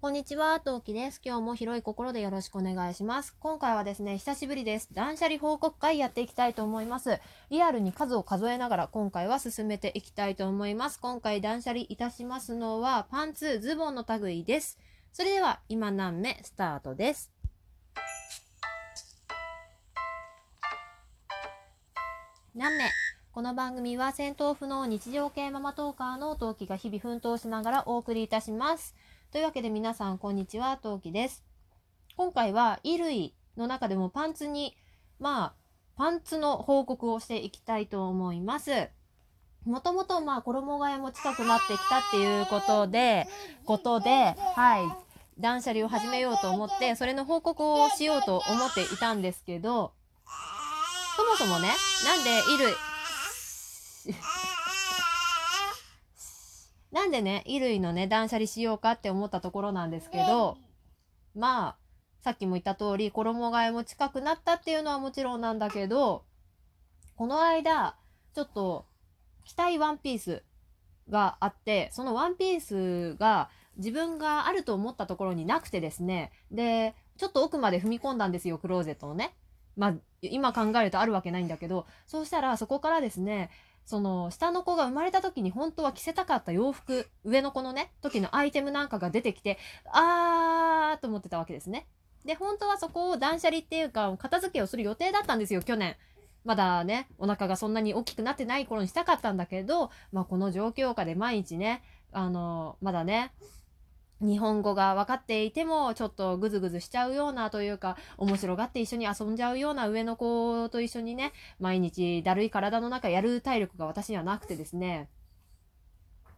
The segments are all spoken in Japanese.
こんにちは、トウキです。今日も広い心でよろしくお願いします。今回はですね、久しぶりです。断捨離報告会やっていきたいと思います。リアルに数を数えながら今回は進めていきたいと思います。今回断捨離いたしますのはパンツ、ズボンの類です。それでは今何目スタートです。何目？この番組は戦闘不能日常系ママトーカーの陶器が日々奮闘しながらお送りいたします。というわけで皆さんこんにちは、陶器です。今回は衣類の中でもパンツに、まあ、パンツの報告をしていきたいと思います。もともとまあ衣替えも近くなってきたっていうことで、ことで、はい、断捨離を始めようと思って、それの報告をしようと思っていたんですけど、そもそもね、なんで衣類、なんでね、衣類のね、断捨離しようかって思ったところなんですけど、まあ、さっきも言った通り、衣替えも近くなったっていうのはもちろんなんだけど、この間、ちょっと、着たいワンピースがあって、そのワンピースが自分があると思ったところになくてですね、で、ちょっと奥まで踏み込んだんですよ、クローゼットのね。まあ、今考えるとあるわけないんだけど、そうしたらそこからですね、その下の子が生まれた時に本当は着せたかった洋服上の子のね時のアイテムなんかが出てきてあーと思ってたわけですね。で本当はそこを断捨離っていうか片付けをする予定だったんですよ去年。まだねお腹がそんなに大きくなってない頃にしたかったんだけど、まあ、この状況下で毎日ねあのまだね日本語が分かっていてもちょっとグズグズしちゃうようなというか面白がって一緒に遊んじゃうような上の子と一緒にね毎日だるい体の中やる体力が私にはなくてですね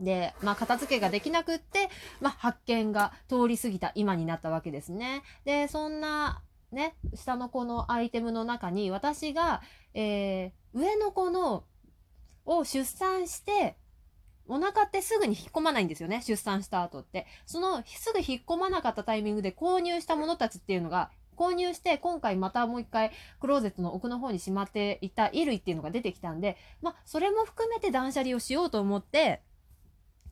で、まあ、片付けができなくって、まあ、発見が通り過ぎた今になったわけですね。で、そんな、ね、下の子のアイテムの中に、私が、えー、上の子の、を出産して、お腹ってすぐに引っ込まないんですよね。出産した後って。その、すぐ引っ込まなかったタイミングで購入したものたちっていうのが、購入して、今回またもう一回、クローゼットの奥の方にしまっていた衣類っていうのが出てきたんで、まあ、それも含めて断捨離をしようと思って、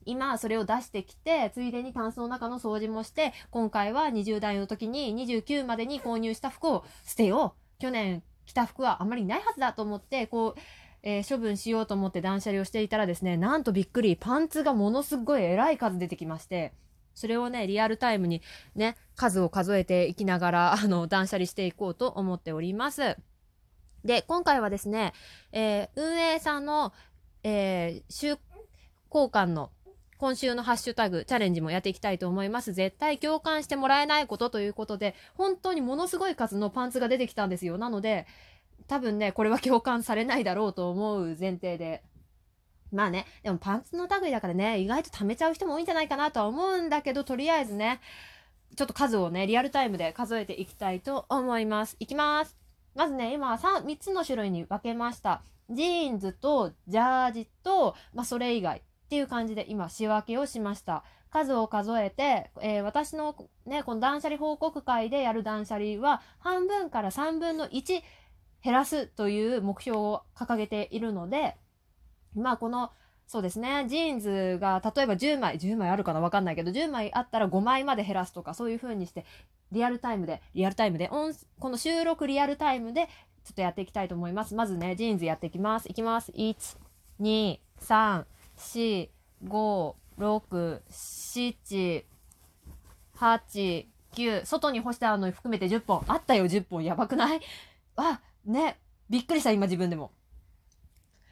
今それを出してきて、ついでにタンスの中の掃除もして、今回は20代の時に29までに購入した服を捨てよう。去年着た服はあまりないはずだと思って、こう、えー処分しようと思って断捨離をしていたらですね、なんとびっくり、パンツがものすごいえらい数出てきまして、それをね、リアルタイムにね、数を数えていきながら、あの、断捨離していこうと思っております。で、今回はですね、えー運営さんの、えー、週交換の今週のハッシュタグチャレンジもやっていきたいと思います。絶対共感してもらえないことということで、本当にものすごい数のパンツが出てきたんですよ。なので、多分ね、これは共感されないだろうと思う前提で。まあね、でもパンツの類だからね、意外と貯めちゃう人も多いんじゃないかなとは思うんだけど、とりあえずね、ちょっと数をね、リアルタイムで数えていきたいと思います。いきます。まずね、今 3, 3つの種類に分けました。ジーンズとジャージと、まあそれ以外っていう感じで今仕分けをしました。数を数えて、えー私のね、この断捨離報告会でやる断捨離は半分から3分の1減らすという目標を掲げているので、まあこの、そうですね、ジーンズが例えば10枚、10枚あるかなわかんないけど、10枚あったら5枚まで減らすとか、そういう風にして、リアルタイムで、リアルタイムで、この収録リアルタイムで、ちょっとやっていきたいと思います。まずね、ジーンズやっていきます。いきます。1、2、3、4、5、6、7、8、9、外に干したの含めて10本。あったよ、10本。やばくない？あ、ね。びっくりした、今自分でも。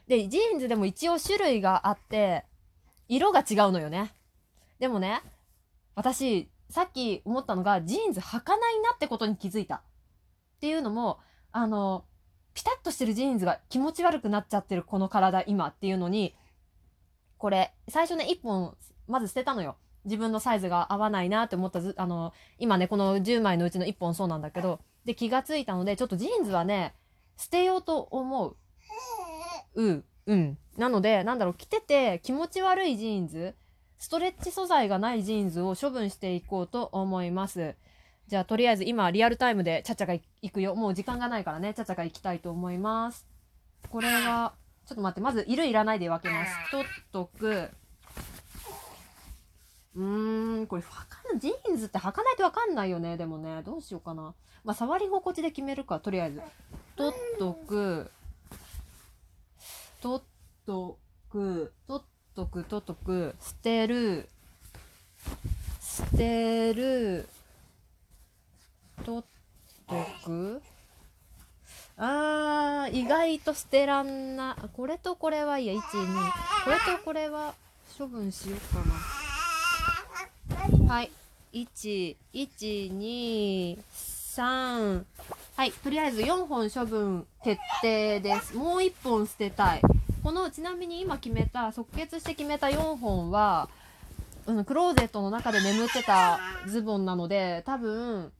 で、ジーンズでも一応種類があって、色が違うのよね。でもね、私、さっき思ったのが、ジーンズ履かないなってことに気づいた。っていうのも、あの、ピタッとしてるジーンズが気持ち悪くなっちゃってるこの体今っていうのに、これ、最初ね、1本、まず捨てたのよ。自分のサイズが合わないなって思ったず、あの、今ね、この10枚のうちの1本そうなんだけど、で、気がついたので、ちょっとジーンズはね、捨てようと思う。うん、うん。なので、なんだろう、着てて気持ち悪いジーンズ、ストレッチ素材がないジーンズを処分していこうと思います。じゃあ、とりあえず今、リアルタイムでチャチャっと行くよ。もう時間がないからね、チャチャっと行きたいと思います。これは、ちょっと待って、まず、いるいらないで分けます。太っとく。うーん、これ、わかんない。ジーンズって履かないとわかんないよね。でもね、どうしようかな。まあ、触り心地で決めるか、とりあえず。取っとく。取っとく。取っとく、取っとく。捨てる。捨てる。取っとく。あー、意外と捨てらんな。これとこれはいいや。1、2。これとこれは処分しようかな。はい。1、1、2、3。はい。とりあえず4本処分決定です。もう1本捨てたい。この、ちなみに今決めた、即決して決めた4本は、うん、クローゼットの中で眠ってたズボンなので、多分、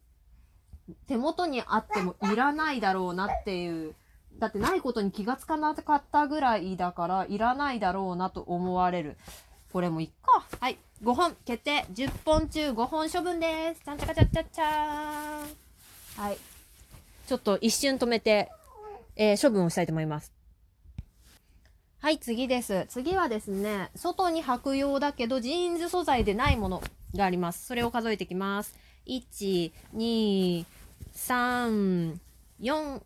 手元にあってもいらないだろうなっていう。だってないことに気がつかなかったぐらいだから、いらないだろうなと思われる。これもいっか。はい。5本決定。10本中5本処分です。ちゃんちゃかちゃっちゃっちゃーん。はい。ちょっと一瞬止めて、えー処分をしたいと思います。はい、次です。次はですね、外に履く用だけど、ジーンズ素材でないものがあります。それを数えていきます。1、2、3、4、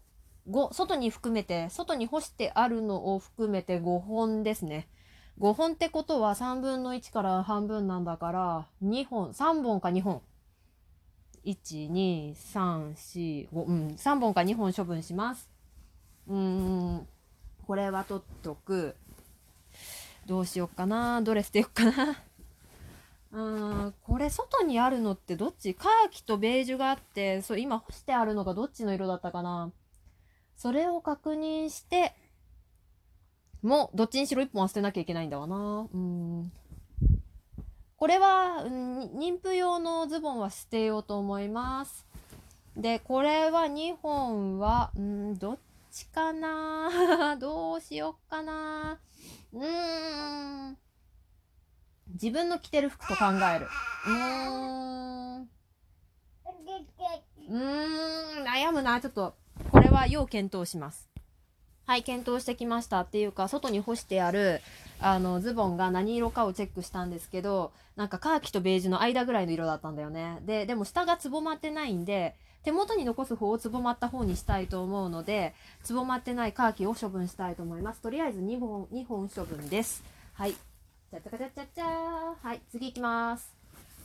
5、外に含めて、外に干してあるのを含めて5本ですね。5本ってことは3分の1から半分なんだから、2本、3本か2本。1、2、3、4、5、うん、3本か2本処分します。うん、これは取っとく。どうしよっかな。どれ捨てよっかな。うん、これ外にあるのってどっち？カーキとベージュがあって、そう、今干してあるのがどっちの色だったかな。それを確認して、もう、どっちにしろ一本は捨てなきゃいけないんだわな。うん。これは、うん妊婦用のズボンは捨てようと思います。で、これは2本は、うん、どっちかな？どうしよっかな？うーん。自分の着てる服と考える。うーん。うーん、悩むな。ちょっと、これは要検討します。はい、検討してきました。っていうか、外に干してある、あの、ズボンが何色かをチェックしたんですけど、なんかカーキとベージュの間ぐらいの色だったんだよね。で、でも下がつぼまってないんで、手元に残す方をつぼまった方にしたいと思うので、つぼまってないカーキを処分したいと思います。とりあえず2本、2本処分です。はい。ちゃっちゃかちゃっちゃっちゃ。はい、次行きます。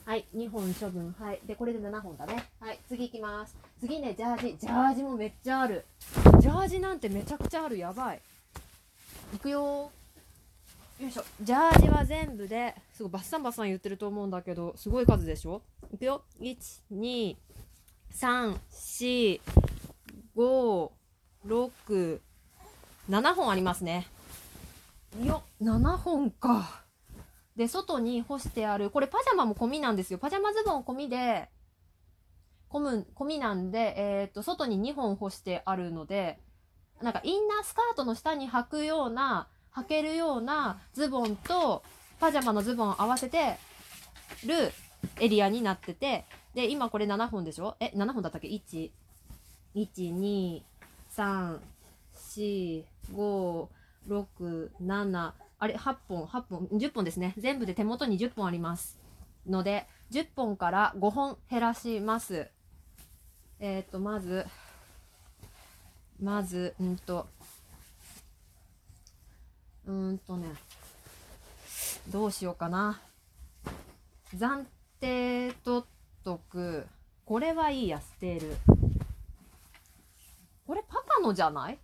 はい、2本処分。はい。で、これで7本だね。はい、次行きます。次ね、ジャージ。ジャージもめっちゃある。ジャージなんてめちゃくちゃある。やばい。いくよー。よいしょ。ジャージは全部で、すごいバッサンバッサン言ってると思うんだけど、すごい数でしょいくよ。1、2、3、4、5、6、7本ありますね。よっ、7本か。で、外に干してある、これパジャマも込みなんですよ。パジャマズボン込みで、込む、込みなんで、えーっと、外に2本干してあるので、なんかインナースカートの下に履くような、履けるようなズボンと、パジャマのズボンを合わせてるエリアになってて、で、今これ7本でしょ？え、7本だったっけ ?1、1、2、3、4、5、6、7、あれ、8本、8本、10本ですね。全部で手元に10本あります。ので、10本から5本減らします。えっ、と、まず、まず、うんと、うんとね、どうしようかな。暫定取っとく。これはいいや、捨てる。これパパのじゃない？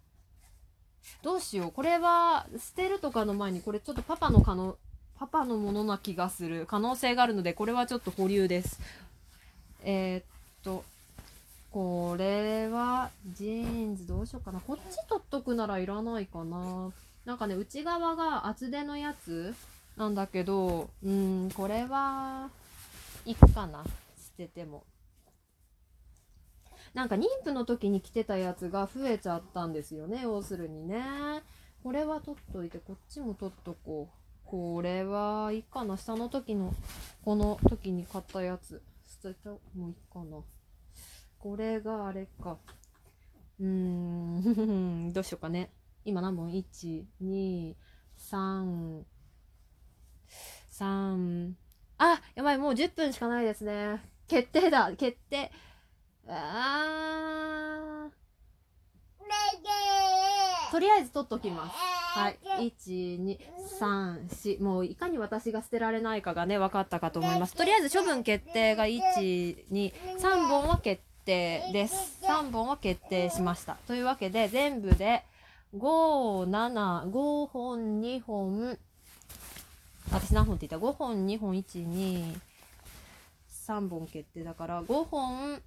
どうしよう。これは、捨てるとかの前に、これちょっとパパの可能、パパのものな気がする。可能性があるので、これはちょっと保留です。えーっと、これは、ジーンズどうしようかな。こっち取っとくならいらないかな。なんかね、内側が厚手のやつなんだけど、うん、これは、いっかな。捨てても。なんか妊婦の時に着てたやつが増えちゃったんですよね、要するにね。これは取っといて、こっちも取っとこう。これはいいかな。下の時の、この時に買ったやつ。捨てた、もういいかな。これがあれか。うーん、どうしようかね。今何本 ?1、2、3、3、あ、あ、やばい、もう10分しかないですね。決定だ、決定。あー。とりあえず取っときます。はい。1、2、3、4。もういかに私が捨てられないかがね、分かったかと思います。とりあえず処分決定が1、2、3本は決定です。3本は決定しました。というわけで、全部で5、7、5本、2本、私何本って言った ?5 本、2本、1、2、3本決定だから、5本、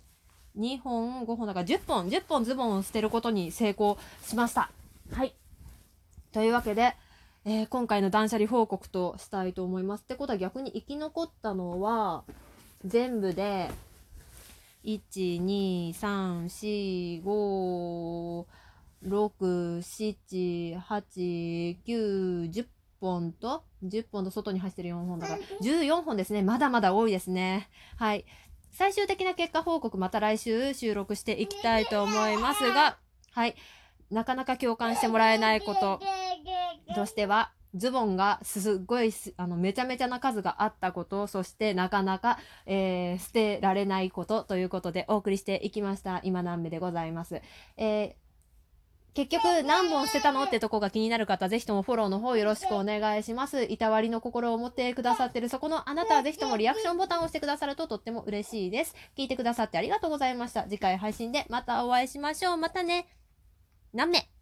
2本、5本だから10本、10本ズボンを捨てることに成功しました。はい。というわけで、えー今回の断捨離報告としたいと思います。ってことは逆に生き残ったのは、全部で、1、2、3、4、5、6、7、8、9、10本と、10本と外に走ってる4本だから、14本ですね。まだまだ多いですね。はい。最終的な結果報告また来週収録していきたいと思いますが、はい。なかなか共感してもらえないこととしては、ズボンがすっごいすあのめちゃめちゃな数があったこと、そしてなかなか、えー捨てられないことということでお送りしていきました。今何目でございます。えー結局何本捨てたのってとこが気になる方ぜひともフォローの方よろしくお願いします。いたわりの心を持ってくださってるそこのあなたはぜひともリアクションボタンを押してくださるととっても嬉しいです。聞いてくださってありがとうございました。次回配信でまたお会いしましょう。またね。何目